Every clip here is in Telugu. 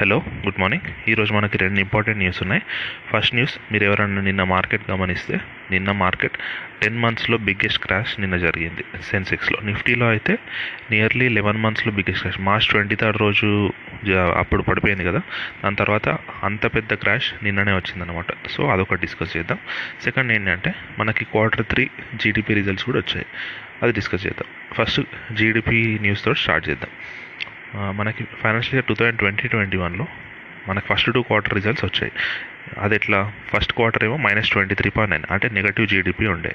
Hello good morning. ఈరోజు మనకి రెండు ఇంపార్టెంట్ న్యూస్ ఉన్నాయి. ఫస్ట్ న్యూస్ మీరు ఎవరన్నా నిన్న మార్కెట్ గమనిస్తే నిన్న మార్కెట్ టెన్ మంత్స్లో బిగ్గెస్ట్ క్రాష్ నిన్న జరిగింది సెన్సెక్స్లో. నిఫ్టీలో అయితే నియర్లీ లెవెన్ మంత్స్లో biggest crash. March twenty third రోజు అప్పుడు పడిపోయింది కదా. దాని తర్వాత అంత పెద్ద క్రాష్ నిన్ననే వచ్చిందనమాట సో అదొకటి డిస్కస్ చేద్దాం. సెకండ్ ఏంటంటే మనకి క్వార్టర్ త్రీ జీడిపి రిజల్ట్స్ కూడా వచ్చాయి. అది డిస్కస్ చేద్దాం. ఫస్ట్ జీడిపి న్యూస్తో స్టార్ట్ చేద్దాం. మనకి financial year two thousand twenty twenty వన్లో మనకి ఫస్ట్ టూ క్వార్టర్ రిజల్ట్స్ వచ్చాయి. అది ఎట్లా? ఫస్ట్ క్వార్టర్ ఏమో minus twenty three point nine అంటే నెగటివ్ జీడిపి ఉండే.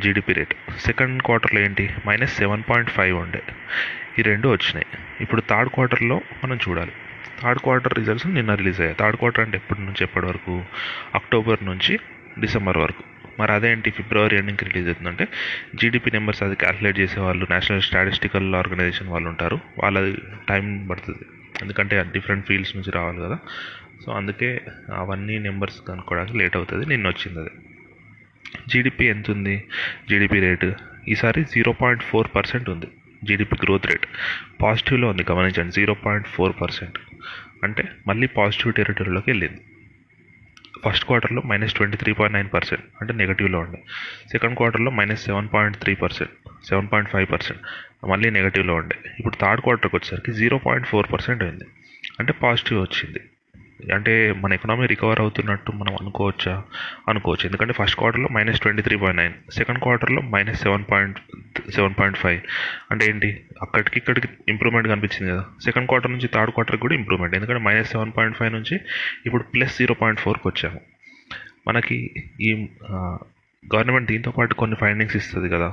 జీడిపి రేట్ సెకండ్ క్వార్టర్లో ఏంటి? మైనస్ సెవెన్ పాయింట్ ఫైవ్ ఉండే. ఈ రెండు వచ్చినాయి. ఇప్పుడు థర్డ్ క్వార్టర్లో మనం చూడాలి. థర్డ్ క్వార్టర్ రిజల్ట్స్ నిన్న రిలీజ్ అయ్యాయి. థర్డ్ క్వార్టర్ అంటే ఎప్పటి నుంచి? ఎప్పటి వరకు? అక్టోబర్ నుంచి డిసెంబర్ వరకు. మరి అదేంటి ఫిబ్రవరి ఎండింగ్కి రిలీజ్ అవుతుందంటే జీడిపి నెంబర్స్ అది క్యాల్కులేట్ చేసే వాళ్ళు నేషనల్ స్టాటిస్టికల్ ఆర్గనైజేషన్ వాళ్ళు ఉంటారు. వాళ్ళది టైం పడుతుంది. ఎందుకంటే డిఫరెంట్ ఫీల్డ్స్ నుంచి రావాలి కదా. సో అందుకే అవన్నీ నెంబర్స్ కనుక్కోవడానికి లేట్ అవుతుంది. నిన్న వచ్చింది అది. జీడిపి ఎంత ఉంది జీడిపి రేటు ఈసారి జీరో పాయింట్ ఫోర్ పర్సెంట్ ఉంది. జీడిపి గ్రోత్ రేట్ పాజిటివ్లో ఉంది. గమనించండి జీరో పాయింట్ ఫోర్ పర్సెంట్ అంటే మళ్ళీ పాజిటివ్ టెరిటరీలోకి వెళ్ళింది. ఫస్ట్ క్వార్టర్లో minus twenty three point nine percent అంటే నెగిటివ్లో ఉండే సెకండ్ క్వార్టర్లో minus seven point three percent seven point five percent మళ్ళీ నెగటివ్లో ఉండే ఇప్పుడు థర్డ్ క్వార్టర్కి వచ్చేసరికి జీరో పాయింట్ ఫోర్ పర్సెంట్ అయింది. అంటే పాజిటివ్ వచ్చింది. అంటే మన ఎకనామీ రికవర్ అవుతున్నట్టు మనం అనుకోవచ్చా? అనుకోవచ్చు. ఎందుకంటే ఫస్ట్ క్వార్టర్లో minus twenty three point nine second క్వార్టర్లో minus seven point seven point five అంటే ఏంటి? అక్కడికి ఇక్కడికి ఇంప్రూవ్మెంట్ కనిపించింది కదా. సెకండ్ క్వార్టర్ నుంచి థర్డ్ క్వార్టర్కి కూడా ఇంప్రూవ్మెంట్ ఎందుకంటే మైనస్ సెవెన్ పాయింట్ ఫైవ్ నుంచి ఇప్పుడు ప్లస్ జీరో పాయింట్ ఫోర్కి వచ్చాము. మనకి ఈ గవర్నమెంట్ దీంతో పాటు కొన్ని ఫైండింగ్స్ ఇస్తుంది కదా.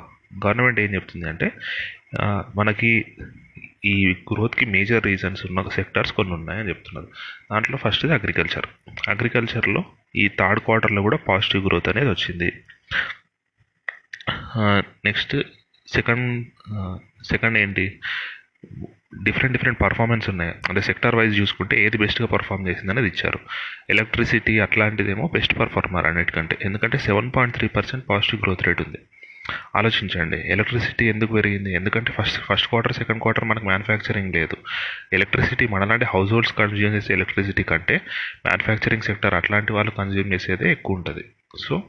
గవర్నమెంట్ ఏం చెప్తుంది అంటే మనకి ఈ గ్రోత్కి మేజర్ రీజన్స్ ఉన్న సెక్టార్స్ కొన్ని ఉన్నాయని చెప్తున్నారు. దాంట్లో ఫస్ట్ది అగ్రికల్చర్. అగ్రికల్చర్లో ఈ థర్డ్ క్వార్టర్లో కూడా పాజిటివ్ గ్రోత్ అనేది వచ్చింది. నెక్స్ట్ సెకండ్ సెకండ్ ఏంటి? డిఫరెంట్ డిఫరెంట్ పర్ఫార్మెన్స్ ఉన్నాయి. అంటే సెక్టార్ వైజ్ చూసుకుంటే ఏది బెస్ట్గా పర్ఫామ్ చేసింది అనేది ఇచ్చారు. ఎలక్ట్రిసిటీ అట్లాంటిదేమో బెస్ట్ పర్ఫార్మర్ అన్నిటికంటే. ఎందుకంటే seven point three percent positive growth rate ఉంది. ఆలోచించండి. ఎలక్ట్రిసిటీ ఎందుకు పెరిగింది? ఎందుకంటే first first quarter second quarter మనకు మ్యానుఫ్యాక్చరింగ్ లేదు. ఎలక్ట్రిసిటీ మనలాంటి హౌస్ హోల్డ్స్ కన్జ్యూమ్ చేసే ఎలక్ట్రిసిటీ కంటే మ్యానుఫ్యాక్చరింగ్ సెక్టర్ అట్లాంటి వాళ్ళు కన్జ్యూమ్ చేసేదే ఎక్కువ ఉంటుంది. సో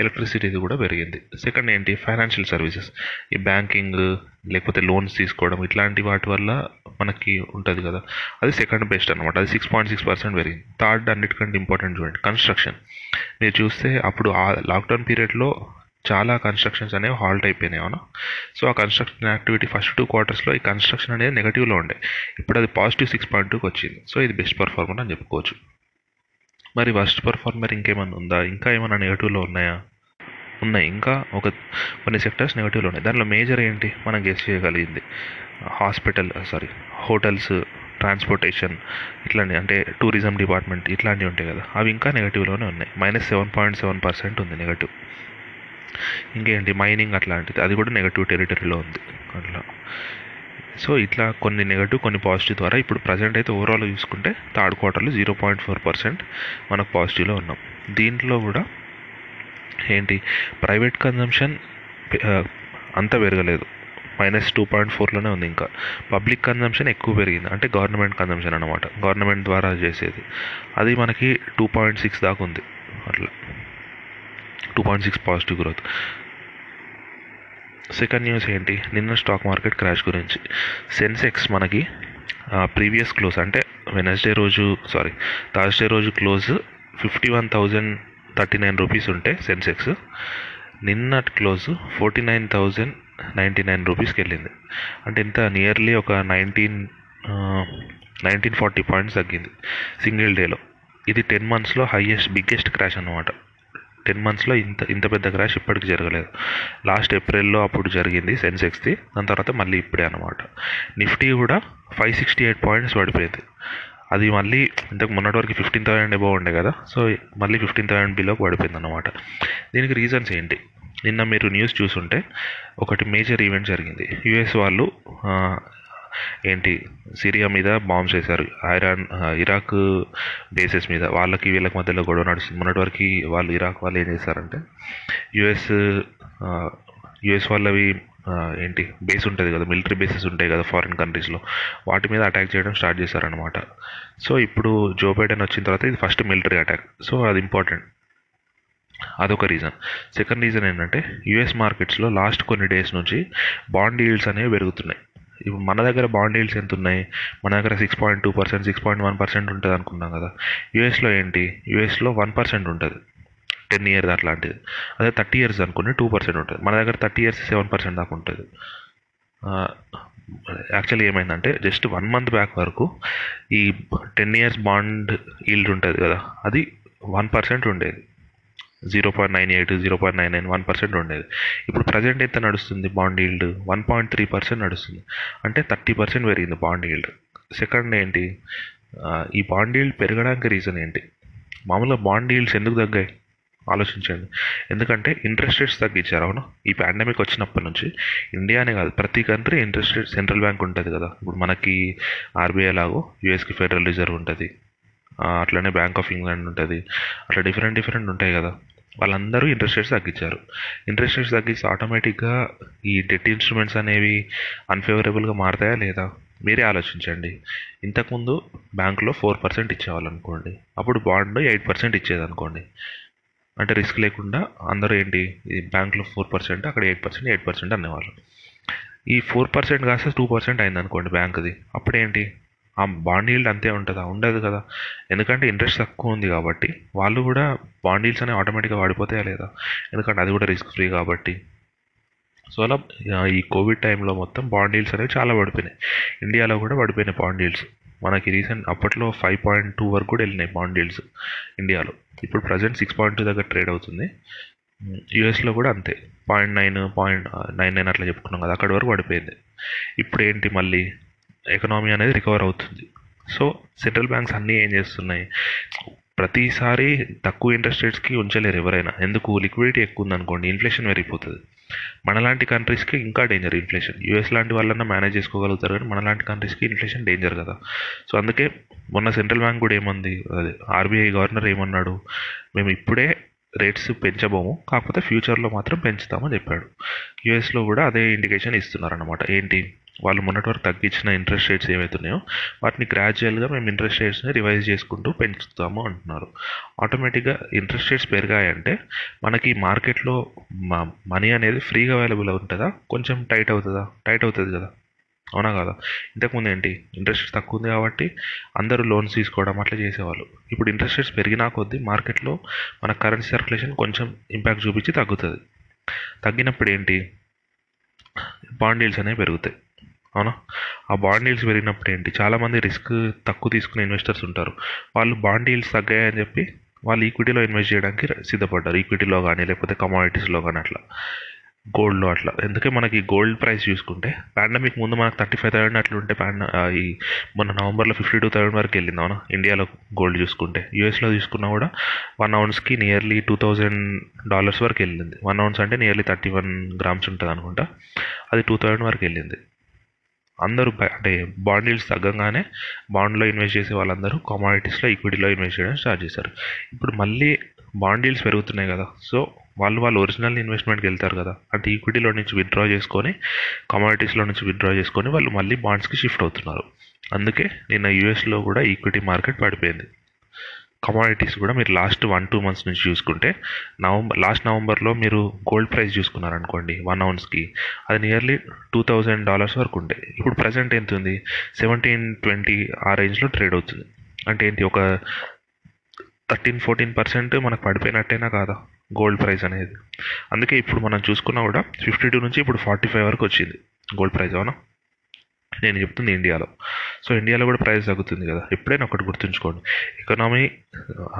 ఎలక్ట్రిసిటీది కూడా పెరిగింది. సెకండ్ ఏంటి? Financial services. ఈ బ్యాంకింగ్ లేకపోతే లోన్స్ తీసుకోవడం ఇట్లాంటి వాటి వల్ల మనకి ఉంటుంది కదా. అది సెకండ్ బెస్ట్ అనమాట అది సిక్స్ పాయింట్ సిక్స్ పర్సెంట్ పెరిగింది. థర్డ్ అన్నిటికంటే ఇంపార్టెంట్ చూడండి. కన్స్ట్రక్షన్. మీరు చూస్తే అప్పుడు ఆ లాక్డౌన్ పీరియడ్లో చాలా కన్స్ట్రక్షన్స్ అనేవి హాల్ట్ అయిపోయినాయి అవునా? సో ఆ కన్స్ట్రక్షన్ యాక్టివిటీ ఫస్ట్ టూ క్వార్టర్స్లో ఈ కన్స్ట్రక్షన్ అనేది నెగటివ్లో ఉండే. ఇప్పుడు అది పాజిటివ్ సిక్స్ పాయింట్ టూకి వచ్చింది. సో ఇది బెస్ట్ పర్ఫార్మర్ అని చెప్పుకోవచ్చు. మరి వర్స్ట్ పర్ఫార్మర్ ఇంకేమైనా ఉందా? ఇంకా ఏమైనా నెగటివ్లో ఉన్నాయా? ఉన్నాయి. ఇంకా ఒక కొన్ని సెక్టర్స్ నెగటివ్లో ఉన్నాయి. దానిలో మేజర్ ఏంటి? మనం గెస్ చేయగలిగింది. హాస్పిటల్ సారీ హోటల్స్ ట్రాన్స్పోర్టేషన్ ఇట్లాంటి అంటే టూరిజం డిపార్ట్మెంట్ ఇట్లాంటివి ఉంటాయి కదా. అవి ఇంకా నెగటివ్లోనే ఉన్నాయి. Minus seven point seven percent ఉంది నెగటివ్ ఇంకేంటి? మైనింగ్ అట్లాంటిది. అది కూడా నెగటివ్ టెరిటరీలో ఉంది. అట్లా. సో ఇట్లా కొన్ని నెగటివ్ కొన్ని పాజిటివ్ ద్వారా ఇప్పుడు ప్రజెంట్ అయితే ఓవరాల్ చూసుకుంటే థర్డ్ క్వార్టర్లో జీరో పాయింట్ ఫోర్ పర్సెంట్ మనకు పాజిటివ్లో ఉన్నాం. దీంట్లో కూడా ఏంటి? ప్రైవేట్ కన్జంప్షన్ అంత పెరగలేదు. మైనస్ టూ పాయింట్ ఫోర్లోనే ఉంది ఇంకా. పబ్లిక్ కన్జంప్షన్ ఎక్కువ పెరిగింది. అంటే గవర్నమెంట్ కన్జంప్షన్ అనమాట గవర్నమెంట్ ద్వారా చేసేది. అది మనకి టూ పాయింట్ సిక్స్ దాకా ఉంది. అట్లా. Two point six positive growth second news ఏంటి? నిన్న స్టాక్ మార్కెట్ క్రాష్ గురించి. సెన్సెక్స్ మనకి ప్రీవియస్ క్లోజ్ అంటే వెనస్డే రోజు సారీ థర్స్డే రోజు close fifty one thousand thirty nine rupees ఉంటే సెన్సెక్స్ నిన్నటి close forty nine thousand ninety nine రూపీస్కి వెళ్ళింది. అంటే ఇంత నియర్లీ ఒక నైన్టీన్ నైన్టీన్ ఫార్టీ పాయింట్స్ తగ్గింది సింగిల్ డేలో. ఇది టెన్ మంత్స్లో హైయెస్ట్ బిగ్గెస్ట్ క్రాష్ అన్నమాట. టెన్ మంత్స్లో ఇంత ఇంత పెద్ద క్రాష్ ఇప్పటికి జరగలేదు. లాస్ట్ ఏప్రిల్లో అప్పుడు జరిగింది సెన్సెక్స్ది. దాని తర్వాత మళ్ళీ ఇప్పుడే అనమాట నిఫ్టీ కూడా ఫైవ్ సిక్స్టీ ఎయిట్ పాయింట్స్ పడిపోయింది. అది మళ్ళీ ఇంతకు మొన్నటి వరకు ఫిఫ్టీన్ థౌసండ్ ఎబో ఉండే కదా సో మళ్ళీ ఫిఫ్టీన్ థౌసండ్ బిలోకి పడిపోయింది అనమాట దీనికి రీజన్స్ ఏంటి? నిన్న మీరు న్యూస్ చూసుంటే ఒకటి మేజర్ ఈవెంట్ జరిగింది. యుఎస్ వాళ్ళు ఏంటి? సిరియా మీద బాంబ్స్ వేశారు ఐరాన్ ఇరాక్ బేసెస్ మీద. వాళ్ళకి వీళ్ళకి మధ్యలో గొడవ నడుస్తుంది మొన్నటి వరకు వాళ్ళు ఇరాక్ వాళ్ళు ఏం చేశారంటే యుఎస్ యుఎస్ వాళ్ళవి ఏంటి బేస్ ఉంటుంది కదా మిలిటరీ బేసెస్ ఉంటాయి కదా ఫారిన్ కంట్రీస్లో. వాటి మీద అటాక్ చేయడం స్టార్ట్ చేశారనమాట సో ఇప్పుడు జో బైడెన్ వచ్చిన తర్వాత ఇది ఫస్ట్ మిలిటరీ అటాక్. సో అది ఇంపార్టెంట్. అదొక రీజన్. సెకండ్ రీజన్ ఏంటంటే యుఎస్ మార్కెట్స్లో లాస్ట్ కొన్ని డేస్ నుంచి బాండ్ ఈల్డ్స్ అనేవి పెరుగుతున్నాయి. ఇప్పుడు మన దగ్గర బాండ్ ఈల్డ్స్ ఎంత ఉన్నాయి మన దగ్గర six point two percent six point one percent ఉంటుంది అనుకున్నాం కదా. యూఎస్లో ఏంటి? యూఎస్లో వన్ పర్సెంట్ ఉంటుంది. టెన్ ఇయర్స్ అట్లాంటిది. అదే థర్టీ ఇయర్స్ అనుకుంటే టూ పర్సెంట్ ఉంటుంది. మన దగ్గర థర్టీ ఇయర్స్ సెవెన్ పర్సెంట్ దాకా ఉంటుంది. యాక్చువల్లీ ఏమైందంటే జస్ట్ వన్ మంత్ బ్యాక్ వరకు ఈ టెన్ ఇయర్స్ బాండ్ ఈల్డ్ ఉంటుంది కదా అది వన్ పర్సెంట్ ఉండేది. Zero point nine eight zero point nine nine one percent ఉండేది. ఇప్పుడు ప్రజెంట్ ఎంత నడుస్తుంది? Bond yield one point three percent నడుస్తుంది. అంటే థర్టీ పర్సెంట్ పెరిగింది బాండ్ ఈల్డ్ సెకండ్ ఏంటి? ఈ బాండ్ ఈల్డ్ పెరగడానికి రీజన్ ఏంటి? మామూలుగా బాండ్ ఈల్డ్స్ ఎందుకు తగ్గాయి? ఆలోచించండి. ఎందుకంటే ఇంట్రెస్ట్ రేట్స్ తగ్గించారు అవును? ఈ పాండమిక్ వచ్చినప్పటి నుంచి ఇండియానే కాదు ప్రతి country interest rate central bank ఉంటుంది కదా. ఇప్పుడు మనకి ఆర్బీఐ లాగో యూఎస్కి ఫెడరల్ రిజర్వ్ ఉంటుంది. అట్లనే బ్యాంక్ ఆఫ్ ఇంగ్లాండ్ ఉంటుంది. అట్లా డిఫరెంట్ డిఫరెంట్ ఉంటాయి కదా. వాళ్ళందరూ ఇంట్రెస్ట్ రేట్స్ తగ్గించారు. ఇంట్రెస్ట్ రేట్స్ తగ్గిస్తే ఆటోమేటిక్గా ఈ డెట్ ఇన్స్ట్రుమెంట్స్ అనేవి అన్ఫేవరబుల్గా మారుతాయా లేదా? మీరే ఆలోచించండి. ఇంతకుముందు బ్యాంకులో ఫోర్ పర్సెంట్ ఇచ్చేవాళ్ళు అనుకోండి అప్పుడు బాండ్ ఎయిట్ పర్సెంట్ ఇచ్చేది అనుకోండి అంటే రిస్క్ లేకుండా అందరూ ఏంటి? ఈ బ్యాంక్లో ఫోర్ పర్సెంట్ అక్కడ ఎయిట్ పర్సెంట్ ఎయిట్ పర్సెంట్ అనేవాళ్ళు. ఈ ఫోర్ పర్సెంట్ కాస్త టూ పర్సెంట్ అయింది అనుకోండి బ్యాంక్ది. అప్పుడేంటి? బాండ్ ఈల్డ్ అంతే ఉంటుందా ఉండదు కదా. ఎందుకంటే ఇంట్రెస్ట్ తక్కువ ఉంది కాబట్టి వాళ్ళు కూడా బాండ్ ఈల్డ్స్ అనేవి ఆటోమేటిక్గా వాడిపోతాయా లేదా? ఎందుకంటే అది కూడా రిస్క్ ఫ్రీ కాబట్టి. సో అలా ఈ కోవిడ్ టైంలో మొత్తం బాండ్ ఈల్డ్స్ అనేవి చాలా పడిపోయినాయి. ఇండియాలో కూడా పడిపోయినాయి బాండ్ ఈల్డ్స్ మనకి రీసెంట్ అప్పట్లో ఫైవ్ పాయింట్ టూ వరకు కూడా వెళ్ళినాయి బాండ్ ఈల్డ్స్ ఇండియాలో ఇప్పుడు ప్రజెంట్ సిక్స్ పాయింట్ టూ దగ్గర ట్రేడ్ అవుతుంది. యూఎస్లో కూడా అంతే. Point nine point nine nine అట్లా చెప్పుకున్నాం కదా అక్కడి వరకు పడిపోయింది. ఇప్పుడు ఏంటి మళ్ళీ? ఎకనామీ అనేది రికవర్ అవుతుంది. సో సెంట్రల్ బ్యాంక్స్ అన్నీ ఏం చేస్తున్నాయి? ప్రతిసారి తక్కువ ఇంట్రెస్ట్ రేట్స్కి ఉంచలేరు ఎవరైనా. ఎందుకు? లిక్విడిటీ ఎక్కువ ఉందనుకోండి ఇన్ఫ్లేషన్ పెరిగిపోతుంది. మనలాంటి కంట్రీస్కి ఇంకా డేంజర్ ఇన్ఫ్లేషన్ యూఎస్ లాంటి వాళ్ళన్నా మేనేజ్ చేసుకోగలుగుతారు కానీ మనలాంటి కంట్రీస్కి ఇన్ఫ్లేషన్ డేంజర్ కదా. సో అందుకే మొన్న సెంట్రల్ బ్యాంక్ కూడా ఏమంది? అదే ఆర్బీఐ గవర్నర్ ఏమన్నాడు? మేము ఇప్పుడే రేట్స్ పెంచబోము కాకపోతే ఫ్యూచర్లో మాత్రం పెంచుతామని చెప్పాడు. యూఎస్లో కూడా అదే ఇండికేషన్ ఇస్తున్నారన్నమాట. ఏంటి? వాళ్ళు మొన్నటి వరకు తగ్గించిన ఇంట్రెస్ట్ రేట్స్ ఏమవుతున్నాయో వాటిని గ్రాడ్యువల్గా మేము ఇంట్రెస్ట్ రేట్స్ని రివైజ్ చేసుకుంటూ పెంచుతాము అంటున్నారు. ఆటోమేటిక్గా ఇంట్రెస్ట్ రేట్స్ పెరిగాయంటే మనకి మార్కెట్లో మనీ అనేది ఫ్రీగా అవైలబుల్ ఉంటుందా? కొంచెం టైట్ అవుతుందా? టైట్ అవుతుంది కదా. అవునా కదా? ఇంతకుముందు ఏంటి? ఇంట్రెస్ట్ రేట్స్ తక్కువ ఉంది కాబట్టి అందరూ లోన్స్ తీసుకోవడం అట్లా చేసేవాళ్ళు. ఇప్పుడు ఇంట్రెస్ట్ రేట్స్ పెరిగినా కొద్దీ మార్కెట్లో మన కరెన్సీ సర్క్యులేషన్ కొంచెం ఇంపాక్ట్ చూపించి తగ్గుతుంది. తగ్గినప్పుడు ఏంటి? బాండ్ డీల్స్ అనేవి పెరుగుతాయి. అవునా? ఆ బాండ్ డీల్స్ పెరిగినప్పుడు ఏంటి? చాలామంది రిస్క్ తక్కువ తీసుకునే ఇన్వెస్టర్స్ ఉంటారు. వాళ్ళు బాండ్ డీల్స్ తగ్గాయని చెప్పి వాళ్ళు ఈక్విటీలో ఇన్వెస్ట్ చేయడానికి సిద్ధపడ్డారు. ఈక్విటీలో కానీ లేకపోతే కమాడిటీస్లో కానీ అట్లా. గోల్డ్లో అట్లా. ఎందుకే మనకి గోల్డ్ ప్రైస్ చూసుకుంటే పాండమిక్ ముందు మనకు థర్టీ ఫైవ్ థౌసండ్ అట్లా ఉంటే పాండ ఈ మొన్న నవంబర్లో ఫిఫ్టీ టూ థౌసండ్ వరకు వెళ్ళింది. అవునా? ఇండియాలో గోల్డ్ చూసుకుంటే. యూఎస్లో చూసుకున్నా కూడా వన్ అవున్స్కి నియర్లీ టూ థౌజండ్ డాలర్స్ వరకు వెళ్ళింది. వన్ అవున్స్ అంటే నియర్లీ థర్టీ వన్ గ్రామ్స్ ఉంటుంది అనుకుంటా అది టూ థౌజండ్ వరకు వెళ్ళింది. అందరూ అంటే బాండ్ తగ్గంగానే బాండ్లో ఇన్వెస్ట్ చేసే వాళ్ళందరూ కమాడిటీస్లో ఈక్విటీలో ఇన్వెస్ట్ చేయడం స్టార్ట్ చేశారు. ఇప్పుడు మళ్ళీ బాండ్ పెరుగుతున్నాయి కదా సో వాళ్ళు వాళ్ళు ఒరిజినల్ ఇన్వెస్ట్మెంట్కి వెళ్తారు కదా అంటే ఈక్విటీలో నుంచి విత్డ్రా చేసుకొని కమాడిటీస్లో నుంచి విత్డ్రా చేసుకొని వాళ్ళు మళ్ళీ బాండ్స్కి షిఫ్ట్ అవుతున్నారు. అందుకే నిన్న యూఎస్లో కూడా ఈక్విటీ మార్కెట్ పడిపోయింది. కమాడిటీస్ కూడా మీరు లాస్ట్ వన్ టూ మంత్స్ నుంచి చూసుకుంటే నవంబర్ లాస్ట్ నవంబర్లో మీరు గోల్డ్ ప్రైస్ చూసుకున్నారనుకోండి వన్ అవున్స్కి అది నియర్లీ టూ థౌజండ్ డాలర్స్ వరకు ఉండే. ఇప్పుడు ప్రజెంట్ ఎంత ఉంది? సెవెంటీన్ ట్వంటీ ఆ రేంజ్లో ట్రేడ్ అవుతుంది. అంటే ఏంటి? ఒక థర్టీన్ ఫోర్టీన్ పర్సెంట్ మనకు పడిపోయినట్టేనా కాదా? గోల్డ్ ప్రైస్ అనేది. అందుకే ఇప్పుడు మనం చూసుకున్నా కూడా ఫిఫ్టీ టూ నుంచి ఇప్పుడు ఫార్టీ ఫైవ్ వరకు వచ్చింది గోల్డ్ ప్రైస్ అవునా? నేను చెప్తుంది ఇండియాలో. సో ఇండియాలో కూడా ప్రైస్ తగ్గుతుంది కదా. ఎప్పుడైనా ఒకటి గుర్తుంచుకోండి. ఎకనామీ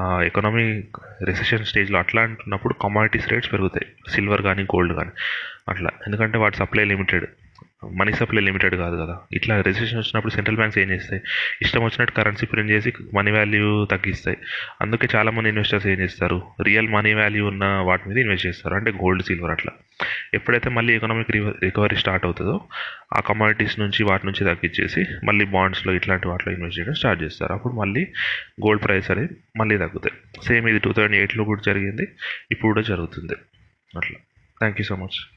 ఎకనామీ రిసెషన్ స్టేజ్లో అట్లా అంటున్నప్పుడు కమాడిటీస్ రేట్స్ పెరుగుతాయి. సిల్వర్ కానీ గోల్డ్ కానీ అట్లా. ఎందుకంటే వాటి supply limited money supply limited కాదు కదా. ఇట్లా రెసిషన్ వచ్చినప్పుడు సెంట్రల్ బ్యాంక్స్ ఏం చేస్తాయి? ఇష్టం వచ్చినట్టు కరెన్సీ ప్రింట్ చేసి మనీ వాల్యూ తగ్గిస్తాయి. అందుకే చాలామంది ఇన్వెస్టర్స్ ఏం చేస్తారు? రియల్ మనీ వాల్యూ ఉన్న వాటి మీద ఇన్వెస్ట్ చేస్తారు. అంటే గోల్డ్ సిల్వర్ అట్లా. ఎప్పుడైతే మళ్ళీ ఎకనామిక్ రికవరీ స్టార్ట్ అవుతుందో ఆ కమాడిటీస్ నుంచి వాటి నుంచి తగ్గించేసి మళ్ళీ బాండ్స్లో ఇట్లాంటి వాటిలో ఇన్వెస్ట్ చేయడం స్టార్ట్ చేస్తారు. అప్పుడు మళ్ళీ గోల్డ్ ప్రైస్ అనేది మళ్ళీ తగ్గుతాయి. సేమ్ ఇది టూ థౌజండ్ ఎయిట్లో కూడా జరిగింది. ఇప్పుడు కూడా జరుగుతుంది. అట్లా. Thank you so much